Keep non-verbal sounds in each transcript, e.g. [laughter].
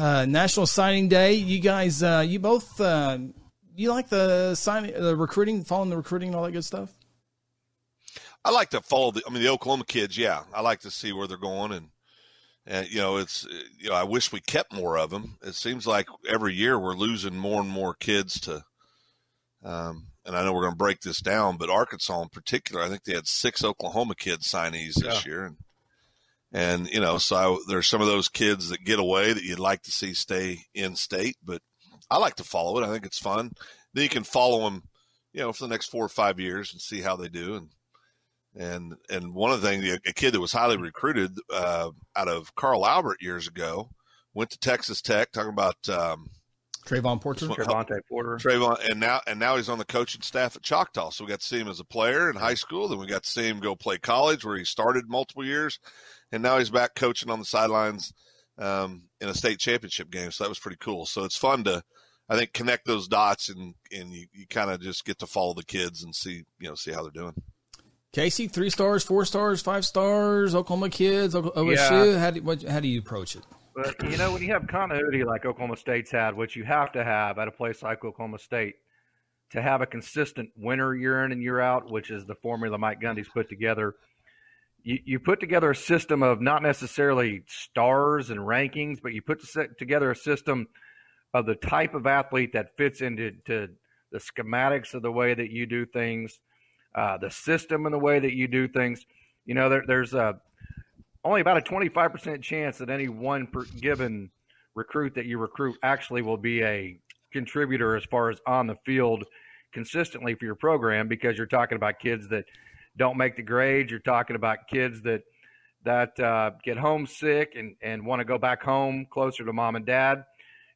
uh, National Signing Day. You guys, uh, you both, uh, you like the signing, the recruiting, following the recruiting, and all that good stuff. I like to follow the. I mean, the Oklahoma kids. Yeah, I like to see where they're going, and and you know, it's you know, I wish we kept more of them. It seems like every year we're losing more and more kids to. Um, and I know we're going to break this down, but Arkansas in particular, I think they had six Oklahoma kids signees this yeah. year, and and you know, so I, there's some of those kids that get away that you'd like to see stay in state, but I like to follow it. I think it's fun. Then you can follow them, you know, for the next four or five years and see how they do. And and and one of the things, a kid that was highly recruited uh, out of Carl Albert years ago went to Texas Tech. Talking about um, Trayvon Porter, Trevonte Porter, Trayvon, and now and now he's on the coaching staff at Choctaw. So we got to see him as a player in high school. Then we got to see him go play college, where he started multiple years, and now he's back coaching on the sidelines um, in a state championship game. So that was pretty cool. So it's fun to, I think, connect those dots and and you, you kind of just get to follow the kids and see you know see how they're doing. Casey, three stars, four stars, five stars, Oklahoma kids, OSU. Yeah. How do what, how do you approach it? But you know, when you have continuity like Oklahoma State's had, which you have to have at a place like Oklahoma State, to have a consistent winner year in and year out, which is the formula Mike Gundy's put together you, you put together a system of not necessarily stars and rankings, but you put together a system of the type of athlete that fits into the schematics of the way that you do things, uh, the system and the way that you do things. You know, there, there's a, only about a 25% chance that any one given recruit that you recruit actually will be a contributor as far as on the field consistently for your program because you're talking about kids that – don't make the grades. You're talking about kids that that uh, get homesick and, and want to go back home closer to mom and dad.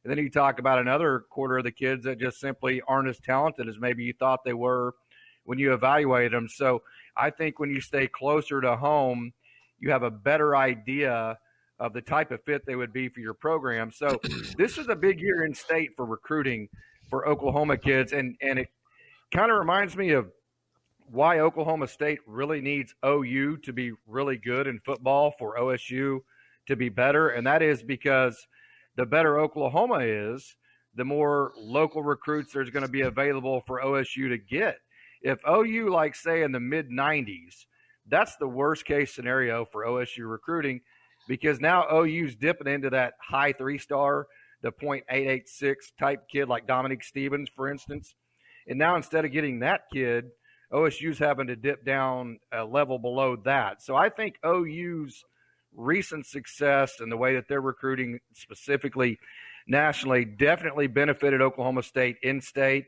And then you talk about another quarter of the kids that just simply aren't as talented as maybe you thought they were when you evaluated them. So I think when you stay closer to home, you have a better idea of the type of fit they would be for your program. So [clears throat] this is a big year in state for recruiting for Oklahoma kids, and and it kind of reminds me of why Oklahoma State really needs OU to be really good in football for OSU to be better. And that is because the better Oklahoma is, the more local recruits there's going to be available for OSU to get. If OU, like, say, in the mid 90s, that's the worst case scenario for OSU recruiting because now OU's dipping into that high three star, the .886 type kid like Dominique Stevens, for instance. And now instead of getting that kid – OSU's having to dip down a level below that. So I think OU's recent success and the way that they're recruiting specifically nationally definitely benefited Oklahoma State in state.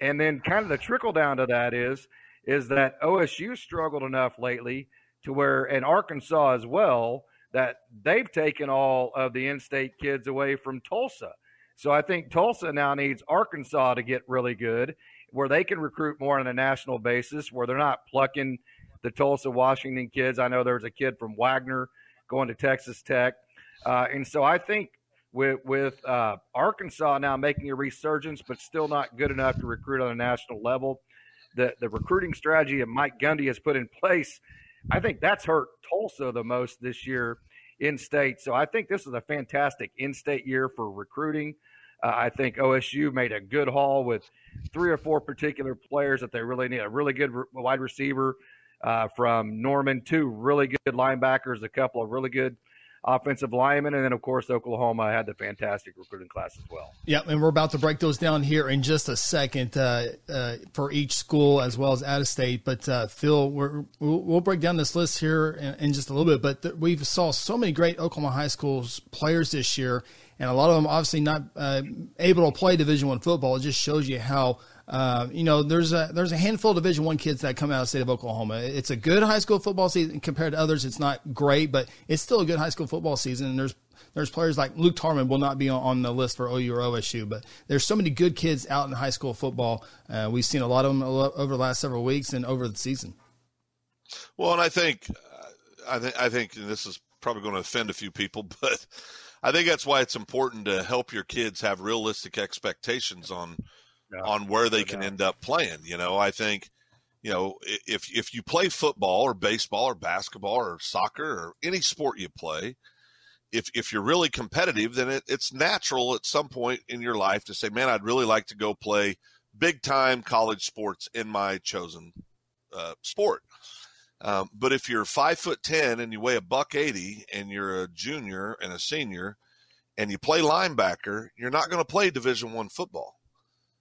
And then kind of the trickle down to that is is that OSU struggled enough lately to where and Arkansas as well that they've taken all of the in-state kids away from Tulsa. So I think Tulsa now needs Arkansas to get really good where they can recruit more on a national basis, where they're not plucking the Tulsa, Washington kids. I know there was a kid from Wagoner going to Texas Tech, uh, and so I think with with uh, Arkansas now making a resurgence, but still not good enough to recruit on a national level. The the recruiting strategy that Mike Gundy has put in place, I think that's hurt Tulsa the most this year in state. So I think this is a fantastic in state year for recruiting. Uh, I think OSU made a good haul with three or four particular players that they really need. A really good re- wide receiver uh, from Norman, two really good linebackers, a couple of really good offensive linemen, and then of course Oklahoma had the fantastic recruiting class as well. Yep, and we're about to break those down here in just a second uh, uh, for each school as well as out of state. But uh, Phil, we will break down this list here in, in just a little bit. But th- we saw so many great Oklahoma high schools players this year and a lot of them obviously not uh, able to play Division One football. It just shows you how uh, you know there's a there's a handful of Division One kids that come out of the state of Oklahoma. It's a good high school football season compared to others. It's not great, but it's still a good high school football season. And there's there's players like Luke Tarman will not be on, on the list for OU or OSU, but there's so many good kids out in high school football. Uh, we've seen a lot of them over the last several weeks and over the season. Well, and I think I think I think this is probably going to offend a few people, [laughs] but I think that's why it's important to help your kids have realistic expectations on yeah, on where they can end up playing. You know, I think you know if if you play football or baseball or basketball or soccer or any sport you play, if if you're really competitive, then it, it's natural at some point in your life to say, "Man, I'd really like to go play big time college sports in my chosen uh, sport." Um, but if you're five foot ten and you weigh a buck eighty and you're a junior and a senior and you play linebacker, you're not going to play Division One football.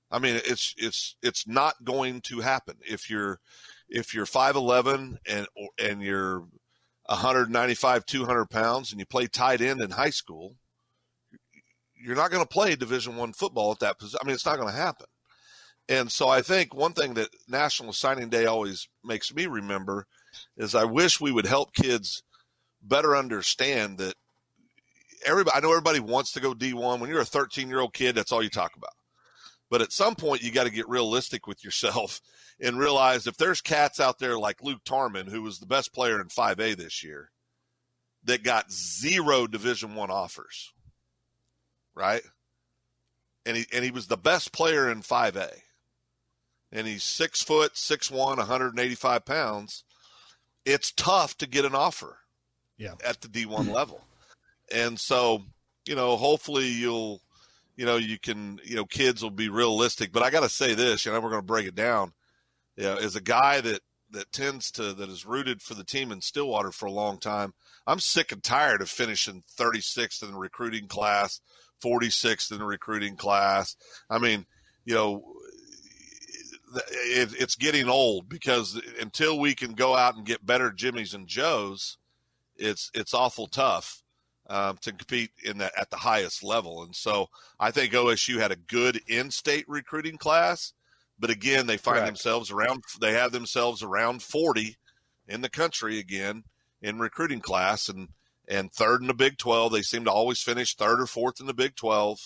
I mean, it's it's it's not going to happen if you're if you're five eleven and and you're 195 200 pounds and you play tight end in high school. You're not going to play Division One football at that position. I mean, it's not going to happen. And so I think one thing that National Signing Day always makes me remember is I wish we would help kids better understand that everybody, I know everybody wants to go D1. When you're a 13 year old kid, that's all you talk about. But at some point, you got to get realistic with yourself [laughs] and realize if there's cats out there like Luke Tarman, who was the best player in 5A this year, that got zero Division One offers, right? And he and he was the best player in 5A, and he's six foot, six one, 185 pounds. It's tough to get an offer, yeah, at the D1 level, and so you know, hopefully you'll you know, you can, you know, kids will be realistic. But I got to say this, you know, we're going to break it down. You know, as a guy that that tends to that is rooted for the team in Stillwater for a long time, I'm sick and tired of finishing 36th in the recruiting class, 46th in the recruiting class. I mean, you know, it, it's getting old because until we can go out and get better Jimmys and Joes, it's it's awful tough um, to compete in that at the highest level. And so I think OSU had a good in-state recruiting class, but again, they find Correct. themselves around they have themselves around 40 in the country again in recruiting class and and third in the Big 12. They seem to always finish third or fourth in the Big 12.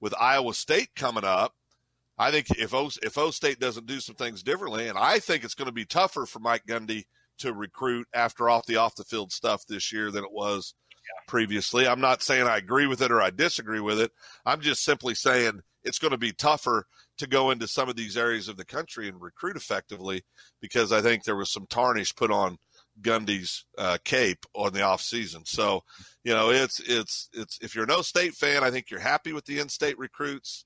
With Iowa State coming up, I think if o, if O State doesn't do some things differently, and I think it's going to be tougher for Mike Gundy to recruit after off the off the field stuff this year than it was previously. I'm not saying I agree with it or I disagree with it. I'm just simply saying it's going to be tougher to go into some of these areas of the country and recruit effectively because I think there was some tarnish put on Gundy's uh, cape on the off season. So, you know, it's it's it's if you're no state fan, I think you're happy with the in-state recruits,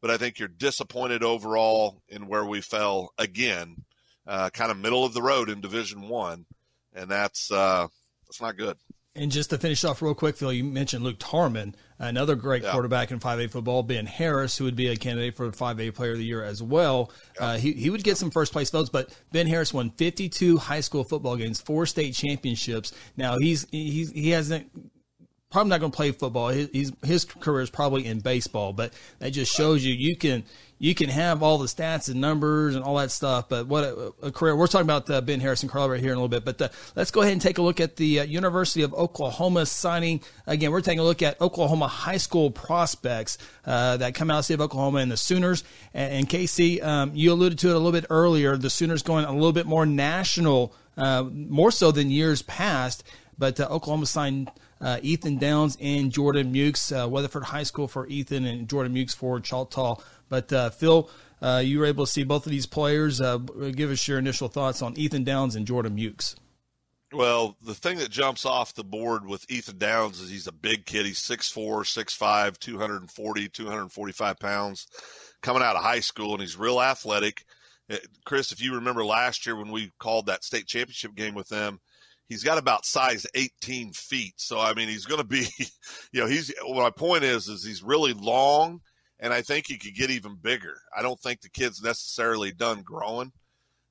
but I think you're disappointed overall in where we fell again, uh, kind of middle of the road in Division One, and that's uh, that's not good. And just to finish off real quick, Phil, you mentioned Luke Tarman, another great yeah. quarterback in 5A football. Ben Harris, who would be a candidate for 5A Player of the Year as well. Yeah. Uh, he, he would get some first place votes, but Ben Harris won 52 high school football games, four state championships. Now he's, he's he hasn't probably not going to play football. His, his career is probably in baseball, but that just shows you you can you can have all the stats and numbers and all that stuff. But what a, a career! We're talking about uh, Ben Harrison Carl right here in a little bit, but uh, let's go ahead and take a look at the uh, University of Oklahoma signing. Again, we're taking a look at Oklahoma high school prospects uh, that come out of the state of Oklahoma and the Sooners. And, and Casey, um, you alluded to it a little bit earlier. The Sooners going a little bit more national, uh, more so than years past. But uh, Oklahoma signed uh, Ethan Downs and Jordan Mukes, uh, Weatherford High School for Ethan and Jordan Mukes for Choctaw. But uh, Phil, uh, you were able to see both of these players. Uh, give us your initial thoughts on Ethan Downs and Jordan Mukes. Well, the thing that jumps off the board with Ethan Downs is he's a big kid. He's 6'4, 6'5, 240, 245 pounds, coming out of high school, and he's real athletic. Uh, Chris, if you remember last year when we called that state championship game with them, he's got about size 18 feet. So, I mean, he's going to be, [laughs] you know, he's, well, my point is, is he's really long and I think he could get even bigger. I don't think the kid's necessarily done growing,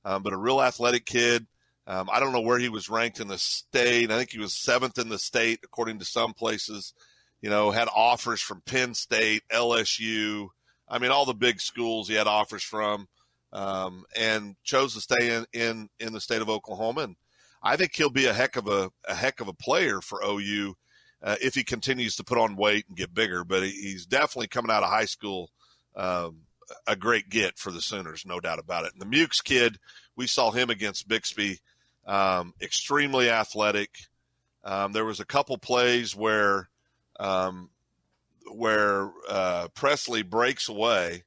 um, but a real athletic kid. Um, I don't know where he was ranked in the state. I think he was seventh in the state, according to some places. You know, had offers from Penn State, LSU. I mean, all the big schools he had offers from, um, and chose to stay in, in in the state of Oklahoma. And I think he'll be a heck of a, a heck of a player for OU uh, if he continues to put on weight and get bigger. But he's definitely coming out of high school um, a great get for the Sooners, no doubt about it. And the Mukes kid, we saw him against Bixby, um, extremely athletic. Um, there was a couple plays where um, where uh, Presley breaks away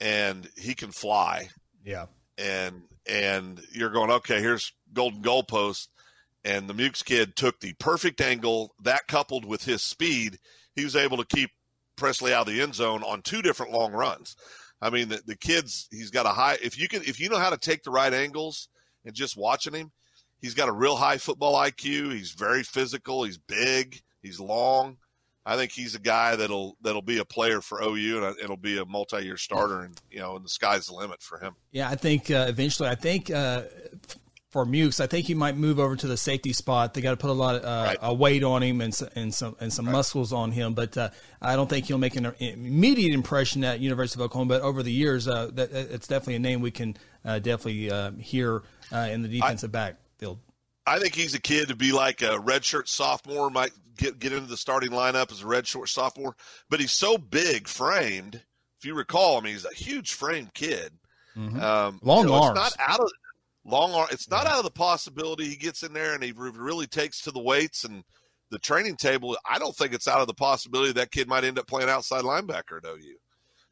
and he can fly. Yeah. And and you're going, okay, here's golden goalpost and the Mukes kid took the perfect angle. That coupled with his speed, he was able to keep Presley out of the end zone on two different long runs. I mean, the, the kid's he's got a high. If you can, if you know how to take the right angles and just watching him, he's got a real high football IQ. He's very physical. He's big. He's long. I think he's a guy that'll that'll be a player for OU, and it'll be a multi-year starter, and you know, and the sky's the limit for him. Yeah, I think uh, eventually, I think uh, for Mukes, I think he might move over to the safety spot. They got to put a lot of uh, right. a weight on him and and some and some right. muscles on him, but uh, I don't think he'll make an immediate impression at University of Oklahoma. But over the years, uh, that, it's definitely a name we can uh, definitely hear in the defensive I, backfield. I think he's a kid to be like a redshirt sophomore, might get get into the starting lineup as a red redshirt sophomore. But he's so big framed. If you recall, I mean, he's a huge framed kid. Mm-hmm. Um, long you know, arms. not out of long arm. It's not yeah. out of the possibility he gets in there and he really takes to the weights and the training table. I don't think it's out of the possibility that kid might end up playing outside linebacker at OU.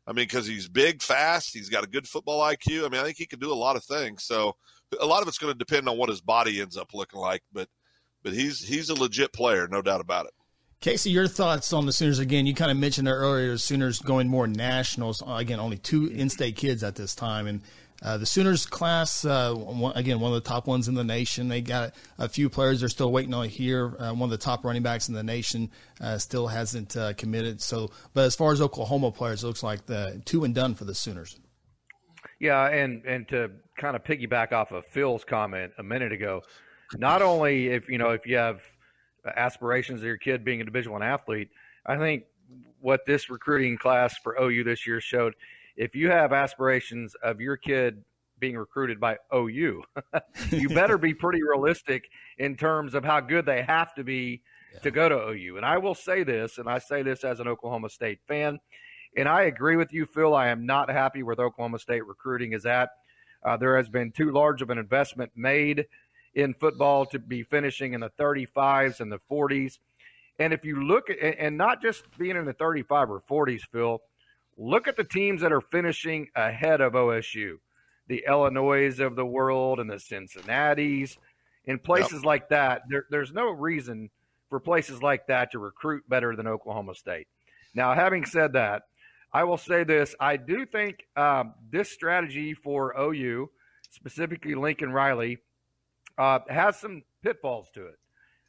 I mean, because he's big, fast, he's got a good football IQ. I mean, I think he can do a lot of things. So a lot of it's going to depend on what his body ends up looking like, but but he's he's a legit player, no doubt about it. Casey, your thoughts on the Sooners again? You kind of mentioned there earlier, the Sooners going more nationals. Again, only two in-state kids at this time, and uh, the Sooners class, uh, one, again, one of the top ones in the nation. They got a few players they're still waiting on here. Uh, one of the top running backs in the nation uh, still hasn't uh, committed. So, but as far as Oklahoma players, it looks like the two and done for the Sooners. Yeah, and and to kind of piggyback off of Phil's comment a minute ago, not only if you know if you have aspirations of your kid being a Division One athlete, I think what this recruiting class for OU this year showed, if you have aspirations of your kid being recruited by OU, [laughs] you better be pretty realistic in terms of how good they have to be yeah. to go to OU. And I will say this, and I say this as an Oklahoma State fan, and I agree with you, Phil. I am not happy with Oklahoma State recruiting is at. Uh, there has been too large of an investment made in football to be finishing in the 35s and the 40s. And if you look at, and not just being in the 35 or 40s, Phil, look at the teams that are finishing ahead of OSU the Illinois of the world and the Cincinnati's. In places yep. like that, there, there's no reason for places like that to recruit better than Oklahoma State. Now, having said that, I will say this I do think um, this strategy for OU, specifically Lincoln Riley, uh, has some pitfalls to it.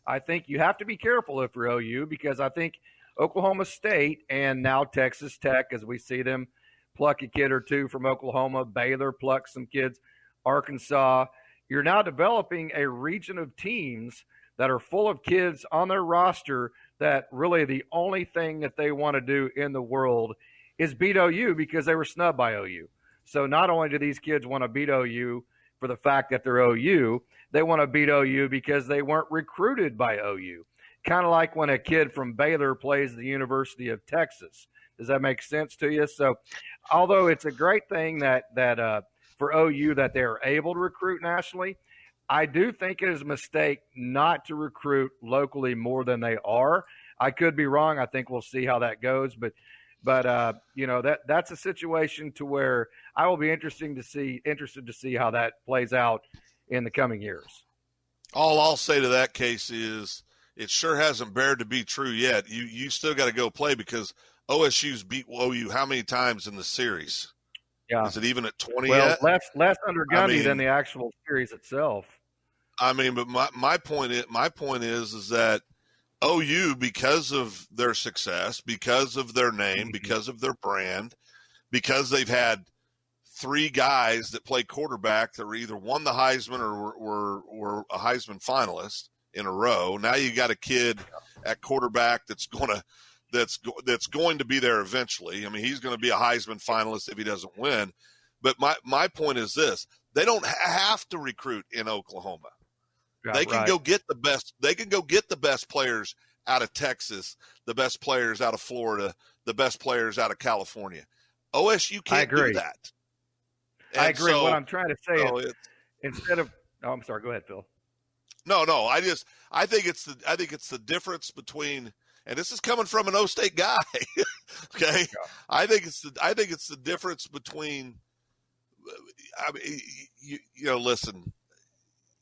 I think you have to be careful if you're OU because I think Oklahoma State and now Texas Tech, as we see them pluck a kid or two from Oklahoma, Baylor plucks some kids, Arkansas. You're now developing a region of teams that are full of kids on their roster that really the only thing that they want to do in the world is beat OU because they were snubbed by OU. So not only do these kids want to beat OU for the fact that they're OU, they want to beat OU because they weren't recruited by OU. Kind of like when a kid from Baylor plays the University of Texas. Does that make sense to you? So, although it's a great thing that that uh, for OU that they're able to recruit nationally, I do think it is a mistake not to recruit locally more than they are. I could be wrong. I think we'll see how that goes, but but uh, you know that that's a situation to where I will be interesting to see interested to see how that plays out in the coming years. All I'll say to that case is it sure hasn't bared to be true yet. You you still got to go play because OSU's beat OU how many times in the series? Yeah, is it even at twenty? Well, yet? less less under Gundy I mean, than the actual series itself. I mean, but my my point is my point is is that OU because of their success, because of their name, mm-hmm. because of their brand, because they've had three guys that play quarterback that were either won the Heisman or were, were, were a Heisman finalist in a row. Now you got a kid at quarterback that's going to that's that's going to be there eventually. I mean, he's going to be a Heisman finalist if he doesn't win. But my my point is this: they don't have to recruit in Oklahoma. Yeah, they can right. go get the best. They can go get the best players out of Texas, the best players out of Florida, the best players out of California. OSU can't do that. And I agree. So, what I'm trying to say is, oh, instead of oh, I'm sorry. Go ahead, Phil. No, no. I just I think it's the I think it's the difference between and this is coming from an O State guy. [laughs] okay, yeah. I think it's the I think it's the difference between. I mean, you, you know, listen.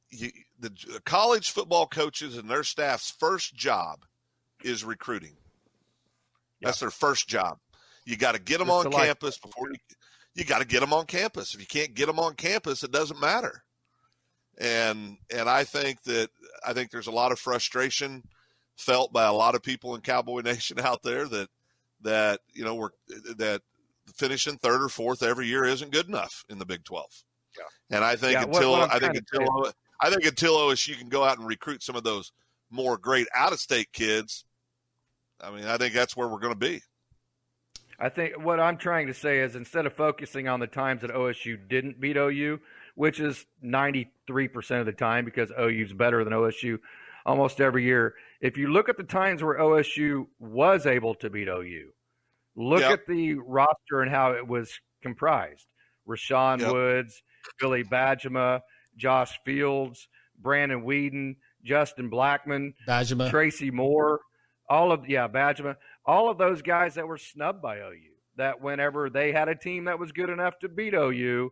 You, the college football coaches and their staff's first job is recruiting. That's their first job. You got to get them Just on campus like- before you. You got to get them on campus. If you can't get them on campus, it doesn't matter. And and I think that I think there's a lot of frustration felt by a lot of people in Cowboy [laughs] Nation out there that that you know we're that finishing third or fourth every year isn't good enough in the Big Twelve. Yeah. And I think yeah, until what, what I think until I think until OSU can go out and recruit some of those more great out of state kids, I mean, I think that's where we're going to be. I think what I'm trying to say is instead of focusing on the times that OSU didn't beat OU, which is 93% of the time because OU's better than OSU almost every year. If you look at the times where OSU was able to beat OU, look yep. at the roster and how it was comprised. Rashaun yep. Woods, Billy Bajema, Josh Fields, Brandon Weeden, Justin Blackmon, Bajema. Tracy Moore, all of yeah, Bajema, all of those guys that were snubbed by OU. That whenever they had a team that was good enough to beat OU,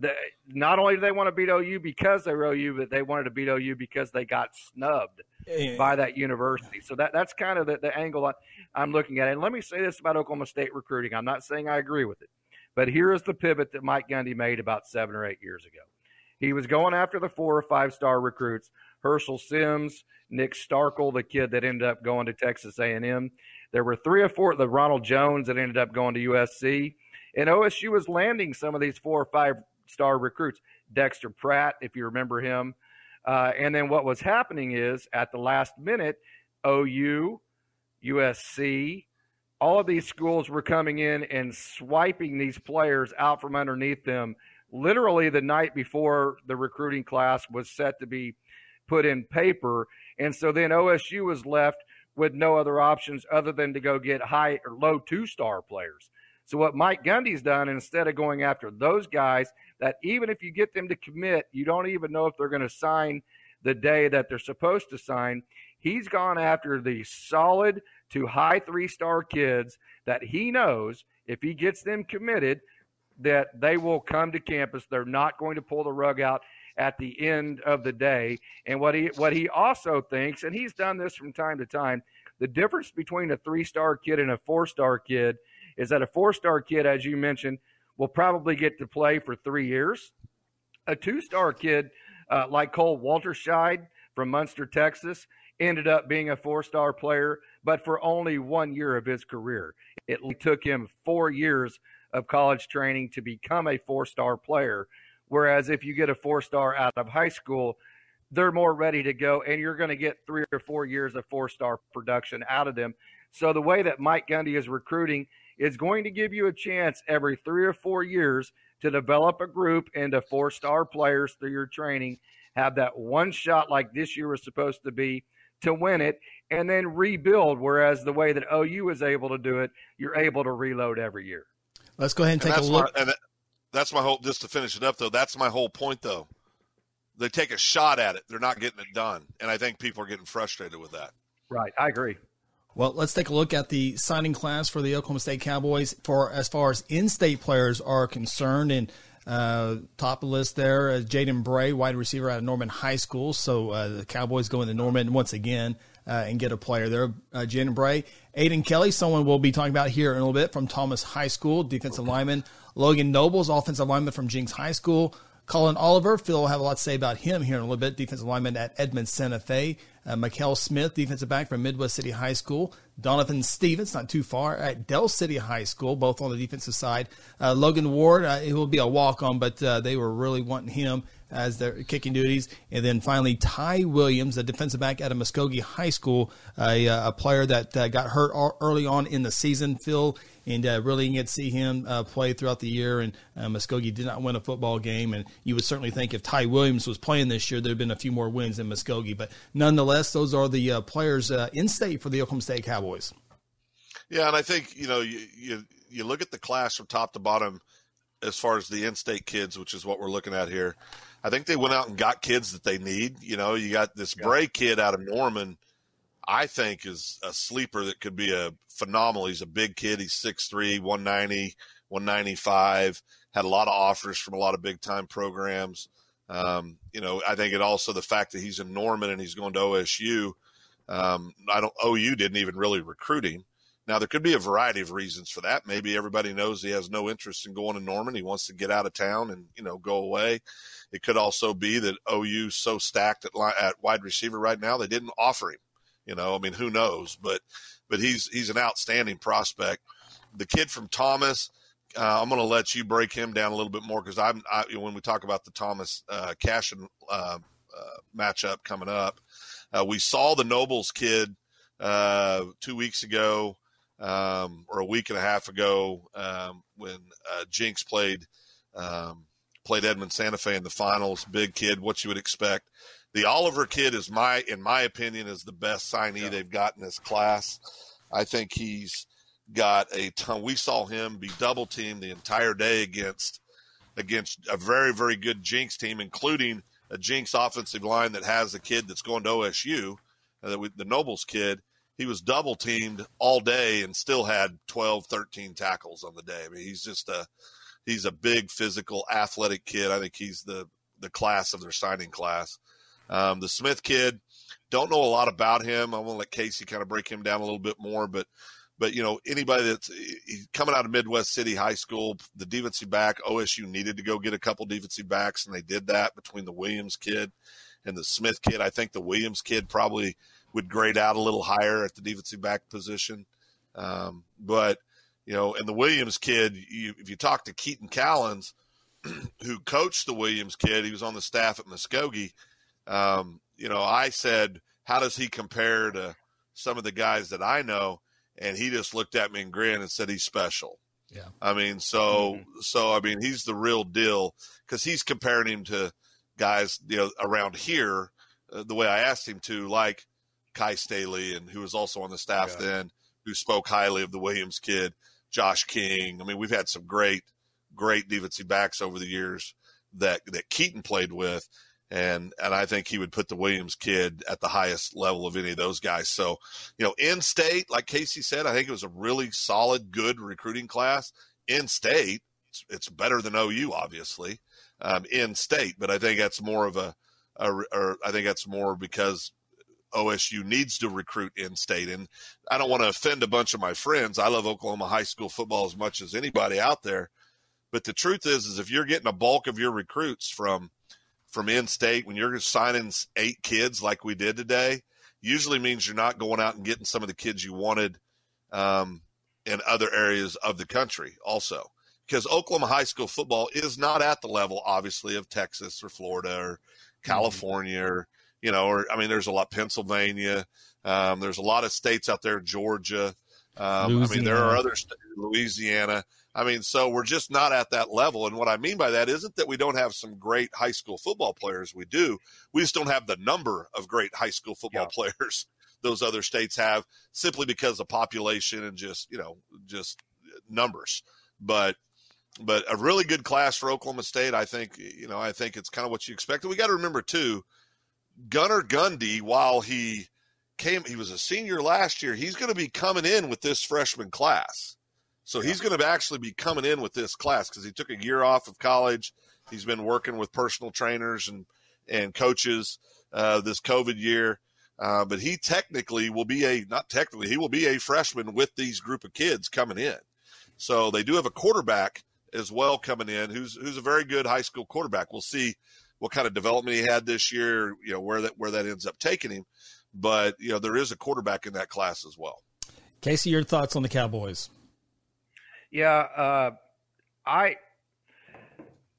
that not only do they want to beat OU because they were OU, but they wanted to beat OU because they got snubbed yeah. by that university. So that that's kind of the, the angle I, am looking at. And let me say this about Oklahoma State recruiting. I'm not saying I agree with it, but here is the pivot that Mike Gundy made about seven or eight years ago. He was going after the four or five star recruits: Herschel Sims, Nick Starkel, the kid that ended up going to Texas A&M. There were three or four, the Ronald Jones that ended up going to USC. And OSU was landing some of these four or five star recruits. Dexter Pratt, if you remember him. Uh, and then what was happening is at the last minute, OU, USC, all of these schools were coming in and swiping these players out from underneath them literally the night before the recruiting class was set to be put in paper. And so then OSU was left with no other options other than to go get high or low two star players. So what Mike Gundy's done instead of going after those guys that even if you get them to commit, you don't even know if they're going to sign the day that they're supposed to sign. He's gone after the solid to high three star kids that he knows if he gets them committed that they will come to campus. They're not going to pull the rug out at the end of the day. And what he what he also thinks, and he's done this from time to time, the difference between a three star kid and a four star kid is that a four star kid, as you mentioned, will probably get to play for three years. A two star kid uh, like Cole Walterscheid from Muenster, Texas, ended up being a four star player, but for only one year of his career. It took him four years of college training to become a four star player. Whereas if you get a four star out of high school, they're more ready to go, and you're going to get three or four years of four star production out of them. So the way that Mike Gundy is recruiting is going to give you a chance every three or four years to develop a group into four star players through your training, have that one shot like this year was supposed to be to win it, and then rebuild. Whereas the way that OU is able to do it, you're able to reload every year. Let's go ahead and take and a look. My, and that's my whole. Just to finish it up, though, that's my whole point. Though they take a shot at it, they're not getting it done, and I think people are getting frustrated with that. Right, I agree. Well, let's take a look at the signing class for the Oklahoma State Cowboys for as far as in-state players are concerned. And uh, top of the list there, uh, Jaden Bray, wide receiver out of Norman High School. So uh, the Cowboys go into Norman once again uh, and get a player there. Uh, Jaden Bray, Aiden Kelly, someone we'll be talking about here in a little bit from Thomas High School, defensive lineman. Logan Nobles, offensive lineman from Jenks High School. Collin Oliver, Phil will have a lot to say about him here in a little bit. Defensive lineman at Edmond Santa Fe. Uh, Mikel Smith, defensive back from Midwest City High School. Donovan Stevens, not too far, at Del City High School, both on the defensive side. Uh, Logan Ward, uh, it will be a walk on, but uh, they were really wanting him as their kicking duties. And then finally, Ty Williams, a defensive back out of Muskogee High School, a, uh, a player that uh, got hurt early on in the season. Phil and uh, really get to see him uh, play throughout the year. And uh, Muskogee did not win a football game, and you would certainly think if Ty Williams was playing this year, there'd been a few more wins in Muskogee. But nonetheless, those are the uh, players uh, in state for the Oklahoma State Cowboys. Yeah, and I think you know you, you you look at the class from top to bottom as far as the in-state kids, which is what we're looking at here. I think they went out and got kids that they need. You know, you got this. Bray kid out of Norman I think is a sleeper that could be a phenomenal. He's a big kid. He's 6'3", 190, 195. Had a lot of offers from a lot of big time programs. Um, you know, I think it also the fact that he's in Norman and he's going to OSU. Um, I don't OU didn't even really recruit him. Now there could be a variety of reasons for that. Maybe everybody knows he has no interest in going to Norman. He wants to get out of town and you know go away. It could also be that OU's so stacked at, at wide receiver right now they didn't offer him. You know, I mean, who knows? But but he's he's an outstanding prospect. The kid from Thomas, uh, I'm going to let you break him down a little bit more because I'm I, when we talk about the Thomas uh, Cashion uh, uh, matchup coming up. Uh, we saw the Nobles kid uh, two weeks ago um, or a week and a half ago um, when Jenks played um, played Edmond Santa Fe in the finals. Big kid, what you would expect. The Oliver kid is my, in my opinion, is the best signee yeah. they've got in this class. I think he's got a ton. We saw him be double teamed the entire day against against a very very good Jenks team, including a Jenks offensive line that has a kid that's going to OSU, uh, the Nobles kid. He was double teamed all day and still had 12, 13 tackles on the day. I mean, he's just a he's a big physical athletic kid. I think he's the the class of their signing class. Um, the Smith kid, don't know a lot about him. I want to let Casey kind of break him down a little bit more, but but you know anybody that's coming out of Midwest City High School, the defensive back OSU needed to go get a couple defensive backs, and they did that between the Williams kid and the Smith kid. I think the Williams kid probably would grade out a little higher at the defensive back position, um, but you know, and the Williams kid, you, if you talk to Keaton Callens, [clears throat] who coached the Williams kid, he was on the staff at Muskogee. Um, you know, I said, how does he compare to some of the guys that I know? And he just looked at me and grinned and said he's special. Yeah. I mean, so mm-hmm. so I mean, he's the real deal because he's comparing him to guys you know around here uh, the way I asked him to, like Kai Staley, and who was also on the staff yeah. then, who spoke highly of the Williams kid. Josh King. I mean, we've had some great, great defensive backs over the years that that Keaton played with, and and I think he would put the Williams kid at the highest level of any of those guys. So, you know, in state, like Casey said, I think it was a really solid, good recruiting class. In state, it's, it's better than OU, obviously, um, in state, but I think that's more of a, a or I think that's more because OSU needs to recruit in state. And I don't want to offend a bunch of my friends. I love Oklahoma high school football as much as anybody out there. But the truth is, is if you're getting a bulk of your recruits from from in state, when you're signing eight kids like we did today, usually means you're not going out and getting some of the kids you wanted um, in other areas of the country. Also, because Oklahoma high school football is not at the level, obviously, of Texas or Florida or mm-hmm. California mm-hmm. or you know, or I mean, there's a lot Pennsylvania. Um, there's a lot of states out there, Georgia. Um, I mean, there are other states, Louisiana. I mean, so we're just not at that level. And what I mean by that isn't that we don't have some great high school football players. We do. We just don't have the number of great high school football yeah. [laughs] players those other states have simply because of population and just, you know, just numbers. But but a really good class for Oklahoma State. I think, you know, I think it's kind of what you expected. We got to remember too, Gunnar Gundy, while he came, he was a senior last year. He's going to be coming in with this freshman class. So he's going to actually be coming in with this class because he took a year off of college. He's been working with personal trainers and and coaches uh, this COVID year. Uh, but he technically will be a not technically he will be a freshman with these group of kids coming in. So they do have a quarterback as well coming in who's who's a very good high school quarterback. We'll see what kind of development he had this year, you know, where that where that ends up taking him. But you know, there is a quarterback in that class as well. Casey, your thoughts on the Cowboys? Yeah, uh, I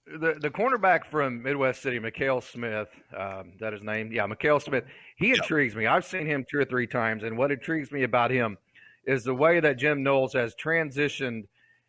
the the cornerback from Midwest City, Mikhail Smith, um, that his name? Yeah, Mikhail Smith. He intrigues me. I've seen him two or three times, and what intrigues me about him is the way that Jim Knowles has transitioned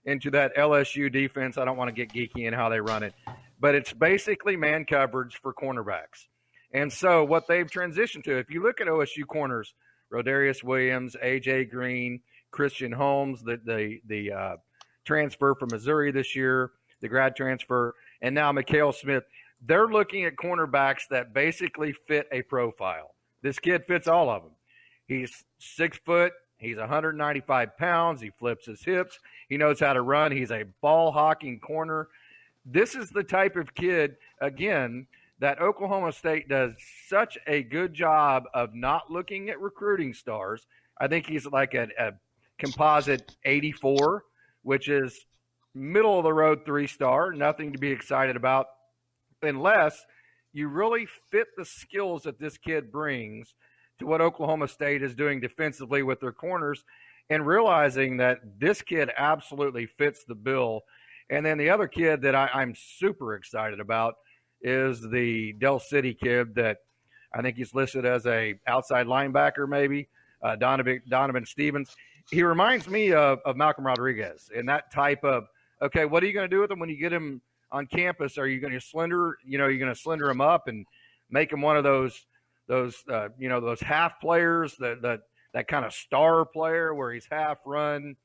into that LSU defense. I don't want to get geeky in how they run it, but it's basically man coverage for cornerbacks. And so what they've transitioned to, if you look at OSU corners, Rodarius Williams, AJ Green, Christian Holmes, the the the uh, transfer from Missouri this year, the grad transfer, and now Mikhail Smith. They're looking at cornerbacks that basically fit a profile. This kid fits all of them. He's six foot. He's 195 pounds. He flips his hips. He knows how to run. He's a ball hawking corner this is the type of kid, again, that Oklahoma State does such a good job of not looking at recruiting stars. I think he's like a, a composite 84, which is middle of the road three star, nothing to be excited about unless you really fit the skills that this kid brings to what Oklahoma State is doing defensively with their corners and realizing that this kid absolutely fits the bill. And then the other kid that I, I'm super excited about is the Del City kid that I think he's listed as a outside linebacker, maybe uh, Donovan, Donovan Stevens. He reminds me of, of Malcolm Rodriguez and that type of okay, what are you going to do with him when you get him on campus? Are you going to slender, you know, you're going to slender him up and make him one of those those uh, you know those half players that that that kind of star player where he's half run,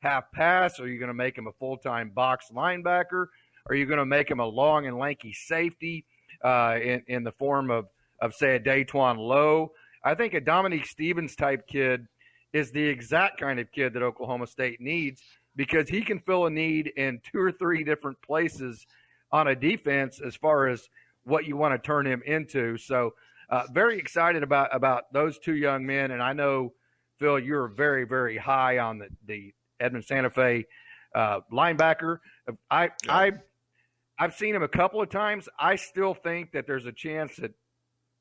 half pass? Are you going to make him a full time box linebacker? Are you going to make him a long and lanky safety uh, in in the form of of say a Daytawion Lowe? I think a Dominique Stevens type kid is the exact kind of kid that Oklahoma State needs because he can fill a need in two or three different places on a defense as far as what you want to turn him into. So, uh, very excited about about those two young men, and I know Phil, you're very very high on the the Edmond Santa Fe uh, linebacker. I yeah. I I've seen him a couple of times. I still think that there's a chance that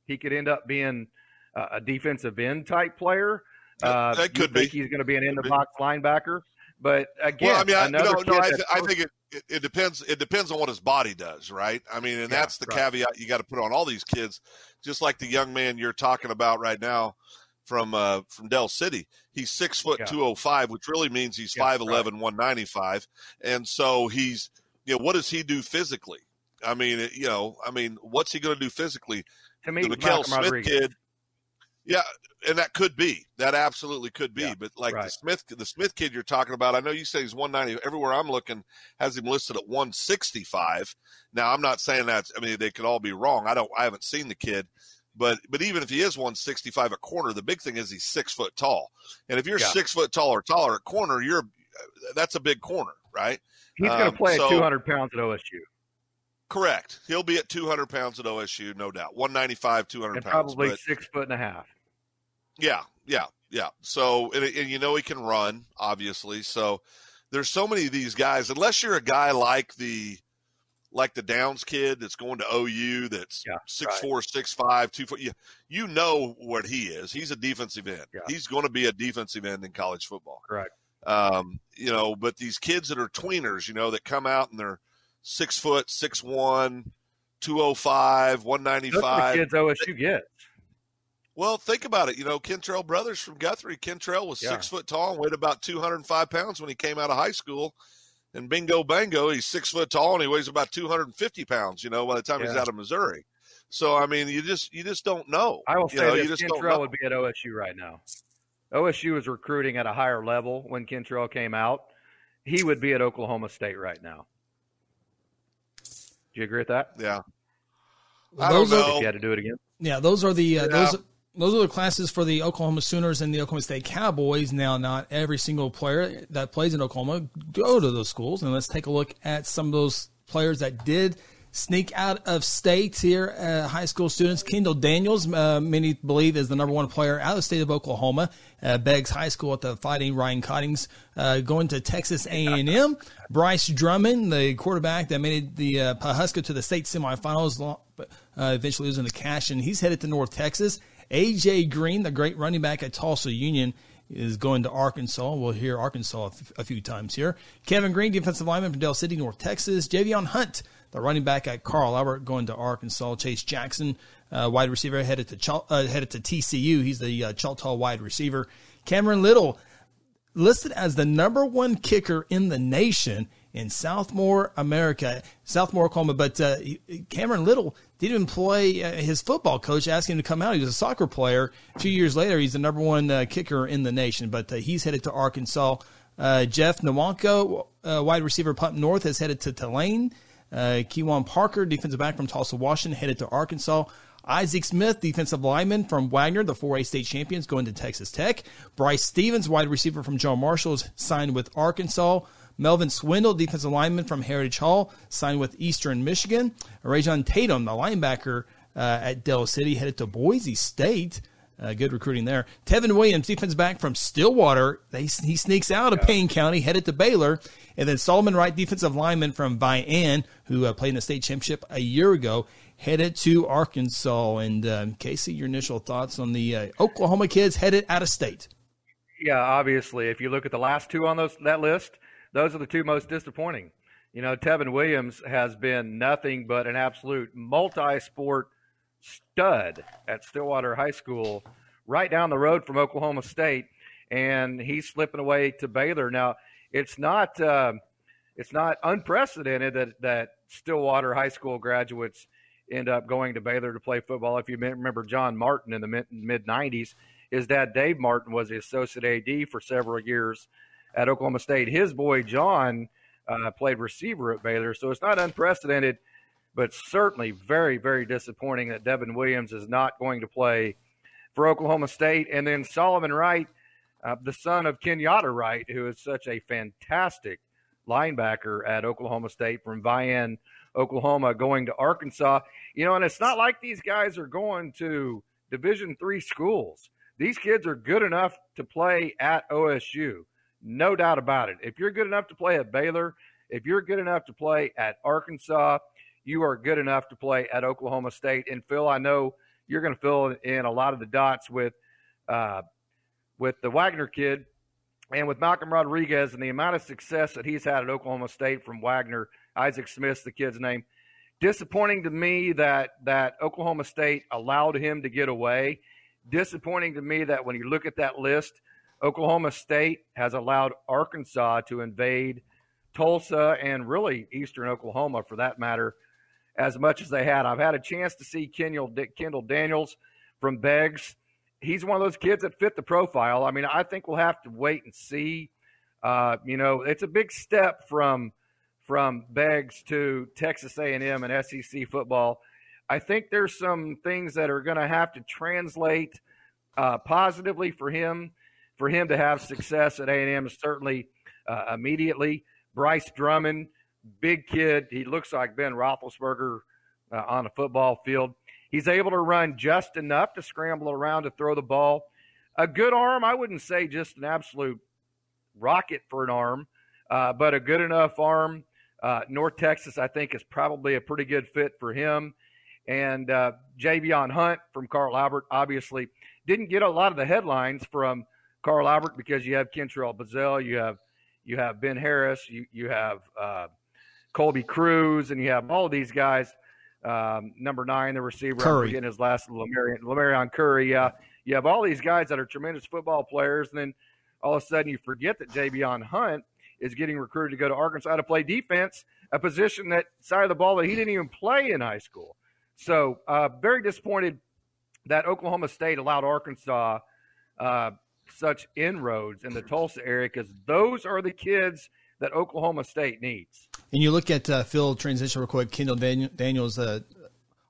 he could end up being a defensive end type player. Uh, that could be. He's going to be an end of box linebacker. But again, well, I mean, I, no, no, I, th- I, think it, it, it, depends. It depends on what his body does, right? I mean, and yeah, that's the right. caveat you got to put on all these kids. Just like the young man you're talking about right now from uh, from Del City, he's six foot yeah. two oh five, which really means he's five yeah, eleven, right. one ninety five, and so he's you know what does he do physically? I mean, you know, I mean, what's he going to do physically? To me, the Mikel Smith Rodriguez. kid yeah, and that could be. That absolutely could be. Yeah, but like right. the Smith, the Smith kid you're talking about, I know you say he's 190. Everywhere I'm looking has him listed at 165. Now I'm not saying that. I mean, they could all be wrong. I don't. I haven't seen the kid, but but even if he is 165 at corner, the big thing is he's six foot tall. And if you're yeah. six foot tall or taller at corner, you're that's a big corner, right? He's going to um, play so, at 200 pounds at OSU. Correct. He'll be at 200 pounds at OSU, no doubt. 195, 200 and pounds. Probably six foot and a half. Yeah, yeah, yeah. So, and, and, you know he can run, obviously. So, there's so many of these guys. Unless you're a guy like the like the Downs kid that's going to OU, that's yeah, six right. four, six five, two foot. You, you know what he is. He's a defensive end. Yeah. He's going to be a defensive end in college football. Correct. Um, you know, but these kids that are tweeners, you know, that come out and they're six foot, six one, two oh five, one ninety five. Kids OSU gets. Well, think about it. You know, Kentrell Brothers from Guthrie. Kentrell was yeah. six foot tall and weighed about 205 pounds when he came out of high school. And bingo bango, he's six foot tall and he weighs about 250 pounds, you know, by the time yeah. he's out of Missouri. So, I mean, you just you just don't know. I will you say know, this, Kentrell would be at OSU right now. OSU is recruiting at a higher level when Kentrell came out. He would be at Oklahoma State right now. Do you agree with that? Yeah. Well, I don't know. If you had to do it again. Yeah, those are the uh, yeah. those those are the classes for the Oklahoma Sooners and the Oklahoma State Cowboys. Now, not every single player that plays in Oklahoma go to those schools. And let's take a look at some of those players that did sneak out of state here, uh, high school students. Kendall Daniels, uh, many believe, is the number one player out of the state of Oklahoma. Uh, Beggs High School at the Fighting Ryan Cottings, uh, going to Texas A&M. Bryce Drummond, the quarterback that made the uh, Pawhuska to the state semifinals, uh, eventually losing the cash, and he's headed to North Texas. AJ Green, the great running back at Tulsa Union, is going to Arkansas. We'll hear Arkansas a few times here. Kevin Green, defensive lineman from Del City, North Texas. Javion Hunt, the running back at Carl Albert, going to Arkansas. Chase Jackson, uh, wide receiver, headed to Ch- uh, headed to TCU. He's the uh, Choctaw wide receiver. Cameron Little, listed as the number one kicker in the nation in Southmoore, America, Southmoore, Oklahoma. But uh, Cameron Little didn't play. Uh, his football coach asked him to come out. He was a soccer player. Two years later, he's the number one uh, kicker in the nation. But uh, he's headed to Arkansas. Uh, Jeff Nwankwo, uh, wide receiver, Pup North, has headed to Tulane. Uh, Parker, defensive back from Tulsa, Washington, headed to Arkansas. Isaac Smith, defensive lineman from Wagoner, the 4A state champions, going to Texas Tech. Bryce Stevens, wide receiver from John Marshall, is signed with Arkansas. Melvin Swindle, defensive lineman from Heritage Hall, signed with Eastern Michigan. Rajon Tatum, the linebacker uh, at Del City, headed to Boise State. Uh, good recruiting there. Tevin Williams, defense back from Stillwater, they, he sneaks out of Payne County, headed to Baylor. And then Solomon Wright, defensive lineman from Vian, who uh, played in the state championship a year ago, headed to Arkansas. And um, Casey, your initial thoughts on the uh, Oklahoma kids headed out of state? Yeah, obviously, if you look at the last two on those that list, those are the two most disappointing. You know, Tevin Williams has been nothing but an absolute multi-sport stud at Stillwater High School, right down the road from Oklahoma State, and he's slipping away to Baylor. Now, it's not uh, it's not unprecedented that that Stillwater High School graduates end up going to Baylor to play football. If you remember John Martin in the mid '90s, his dad Dave Martin was the associate AD for several years at Oklahoma State. His boy John uh, played receiver at Baylor, so it's not unprecedented but certainly very, very disappointing that Devin Williams is not going to play for Oklahoma State. And then Solomon Wright, uh, the son of Kenyatta Wright, who is such a fantastic linebacker at Oklahoma State from Vian, Oklahoma, going to Arkansas. You know, and it's not like these guys are going to Division three schools. These kids are good enough to play at OSU, no doubt about it. If you're good enough to play at Baylor, if you're good enough to play at Arkansas, you are good enough to play at Oklahoma State. And Phil, I know you're going to fill in a lot of the dots with uh, with the Wagoner kid and with Malcolm Rodriguez and the amount of success that he's had at Oklahoma State from Wagoner. Isaac Smith's the kid's name. Disappointing to me that that Oklahoma State allowed him to get away. Disappointing to me that when you look at that list, Oklahoma State has allowed Arkansas to invade Tulsa and really Eastern Oklahoma for that matter as much as they had. I've had a chance to see Kendall, Kendall Daniels from Beggs. He's one of those kids that fit the profile. I mean, I think we'll have to wait and see. Uh, you know, it's a big step from from Beggs to Texas A&M and SEC football. I think there's some things that are going to have to translate uh, positively for him, for him to have success at A&M. Is certainly, uh, immediately. Bryce Drummond big kid. He looks like Ben Roethlisberger uh, on a football field. He's able to run just enough to scramble around to throw the ball. A good arm, I wouldn't say just an absolute rocket for an arm, uh, but a good enough arm. Uh, North Texas, I think, is probably a pretty good fit for him. And uh, Javion Hunt from Carl Albert, obviously, didn't get a lot of the headlines from Carl Albert because you have Kentrell Bazell, you have you have Ben Harris, you you have uh, Colby Cruz, and you have all of these guys. Um, number nine, the receiver, Curry. getting his last Lemarion, Lemarion Curry. Yeah, you have all these guys that are tremendous football players, and then all of a sudden you forget that Javion Hunt is getting recruited to go to Arkansas to play defense, a position that side of the ball that he didn't even play in high school. So uh, very disappointed that Oklahoma State allowed Arkansas uh, such inroads in the Tulsa area because those are the kids that Oklahoma State needs. And you look at uh, Phil transition real quick. Kendall Daniels, uh,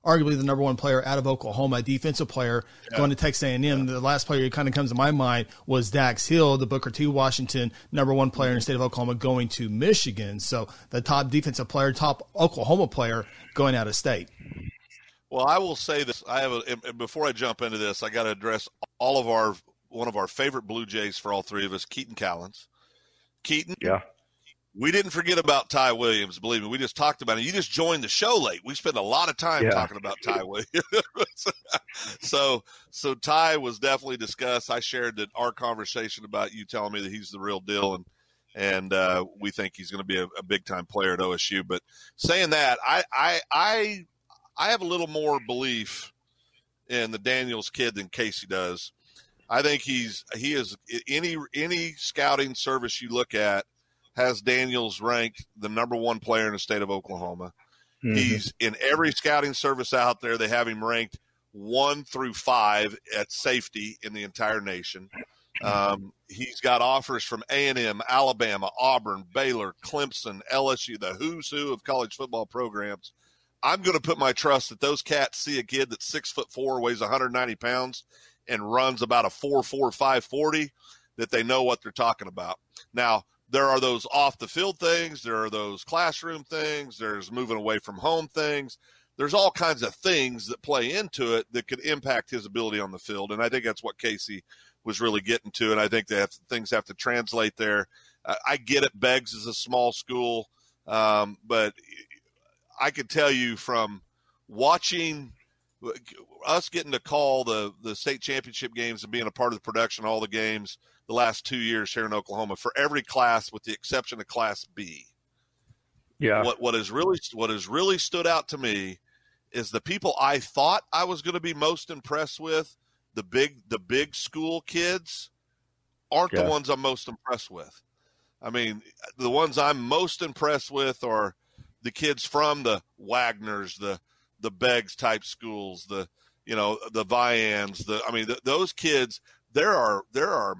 arguably the number one player out of Oklahoma, defensive player yeah. going to Texas A&M. Yeah. The last player who kind of comes to my mind was Dax Hill, the Booker T. Washington number one player in the state of Oklahoma, going to Michigan. So the top defensive player, top Oklahoma player going out of state. Well, I will say this. I have a, before I jump into this, I got to address all of our one of our favorite Blue Jays for all three of us, Keaton Callens. Keaton, yeah, we didn't forget about Ty Williams. Believe me, we just talked about it. You just joined the show late. We spent a lot of time yeah. talking about Ty Williams. [laughs] so, so Ty was definitely discussed. I shared that our conversation about you telling me that he's the real deal, and and uh, we think he's going to be a, a big time player at OSU. But saying that, I I I I have a little more belief in the Daniels kid than Casey does. I think he's he is any any scouting service you look at has Daniels ranked the number one player in the state of Oklahoma. Mm-hmm. He's in every scouting service out there. They have him ranked one through five at safety in the entire nation. Um, he's got offers from A and M, Alabama, Auburn, Baylor, Clemson, LSU, the who's who of college football programs. I'm going to put my trust that those cats see a kid that's six foot four, weighs 190 pounds, and runs about a four four five forty, that they know what they're talking about. Now, there are those off the field things, there are those classroom things, there's moving away from home things. There's all kinds of things that play into it that could impact his ability on the field, and I think that's what Casey was really getting to. And I think that things have to translate there. Uh, I get it. Beggs is a small school, um, but I could tell you from watching us getting to call the the state championship games and being a part of the production all the games the last two years here in Oklahoma for every class, with the exception of Class B. Yeah. What what has really what has really stood out to me is the people I thought I was going to be most impressed with, the big the big school kids, aren't yeah. the ones I'm most impressed with. I mean, the ones I'm most impressed with are the kids from the Wagoners, the the Beggs type schools, the you know the Vians, the I mean the, those kids. There are there are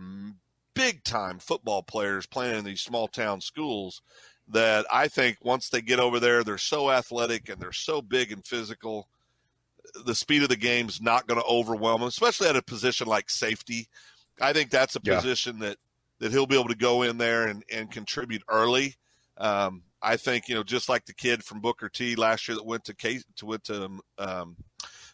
big time football players playing in these small town schools that I think once they get over there, they're so athletic and they're so big and physical. The speed of the game is not going to overwhelm them, especially at a position like safety. I think that's a yeah. position that that he'll be able to go in there and, and contribute early. Um, I think you know, just like the kid from Booker T last year that went to Case, to went to um,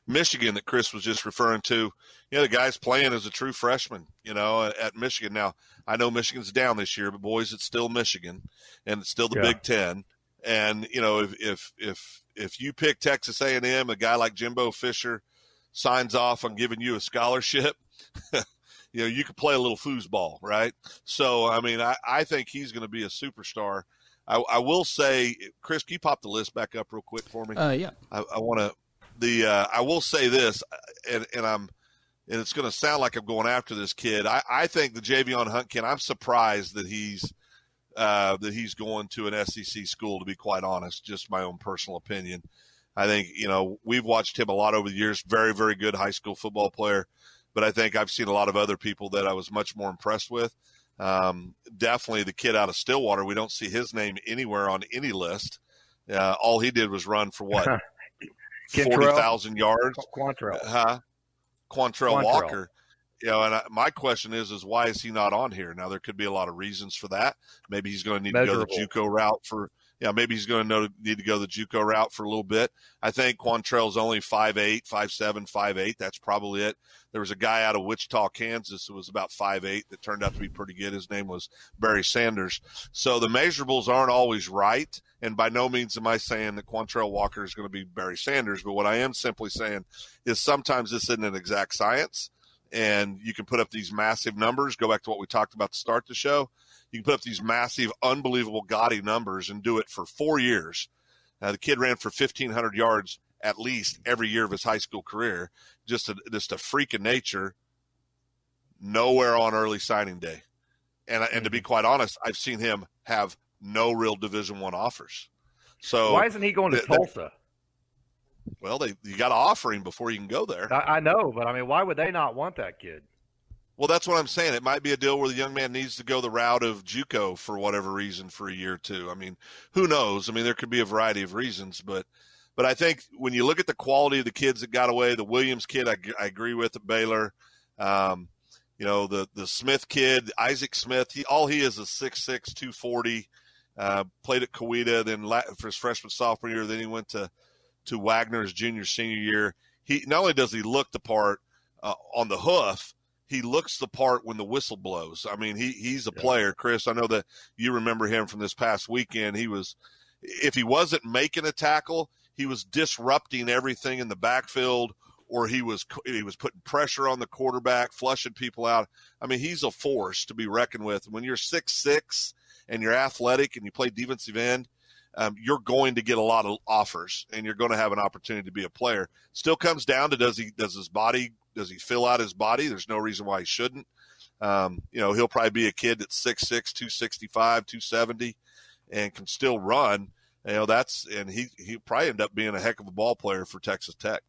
Michigan that Chris was just referring to. You know, the guy's playing as a true freshman. You know, at Michigan. Now I know Michigan's down this year, but boys, it's still Michigan, and it's still the yeah. Big Ten. And you know, if if if if you pick Texas A and M, a guy like Jimbo Fisher signs off on giving you a scholarship. [laughs] you know, you could play a little foosball, right? So, I mean, I, I think he's going to be a superstar. I, I will say, Chris, can you pop the list back up real quick for me? Uh, yeah. I, I want to the. Uh, I will say this, and, and I'm, and it's going to sound like I'm going after this kid. I, I think the Javion Hunt kid. I'm surprised that he's uh, that he's going to an SEC school. To be quite honest, just my own personal opinion. I think you know we've watched him a lot over the years. Very, very good high school football player, but I think I've seen a lot of other people that I was much more impressed with. Um, definitely the kid out of Stillwater. We don't see his name anywhere on any list. Uh, all he did was run for what [laughs] forty thousand yards. Quantrell, huh? Quantrell, Quantrell Walker. You know, and I, my question is, is why is he not on here? Now there could be a lot of reasons for that. Maybe he's going to need Measurable. to go the JUCO route for yeah, maybe he's going to need to go the JUCO route for a little bit. I think Quantrell's only 5'8", 5'7", 5'8". That's probably it. There was a guy out of Wichita, Kansas, who was about 5'8", that turned out to be pretty good. His name was Barry Sanders. So the measurables aren't always right, and by no means am I saying that Quantrell Walker is going to be Barry Sanders. But what I am simply saying is sometimes this isn't an exact science, and you can put up these massive numbers. Go back to what we talked about to start the show you can put up these massive, unbelievable, gaudy numbers and do it for four years. Uh, the kid ran for 1,500 yards at least every year of his high school career. Just a, just a freak of nature. Nowhere on early signing day, and and to be mm-hmm. quite honest, I've seen him have no real Division One offers. So why isn't he going to Tulsa? well, they you got to offer him before you can go there. I, I know, but I mean, why would they not want that kid? Well, that's what I'm saying. It might be a deal where the young man needs to go the route of JUCO for whatever reason for a year or two. I mean, who knows? I mean, there could be a variety of reasons, but but I think when you look at the quality of the kids that got away, the Williams kid, I, I agree with at Baylor. Um, you know, the the Smith kid, Isaac Smith, he all he is is 6'6", 240. Uh, played at Coweta, then for his freshman sophomore year, then he went to to Wagoner's junior senior year. He not only does he look the part uh, on the hoof, he looks the part when the whistle blows. I mean, he he's a yeah. player, Chris. I know that you remember him from this past weekend. He was, if he wasn't making a tackle, he was disrupting everything in the backfield, or he was he was putting pressure on the quarterback, flushing people out. I mean, he's a force to be reckoned with. When you're six six and you're athletic and you play defensive end, um, you're going to get a lot of offers and you're going to have an opportunity to be a player. Still comes down to does he does his body does he fill out his body? There's no reason why he shouldn't. Um, you know, he'll probably be a kid that's 6'6", 265, 270, and can still run. You know, that's and he he probably end up being a heck of a ball player for Texas Tech.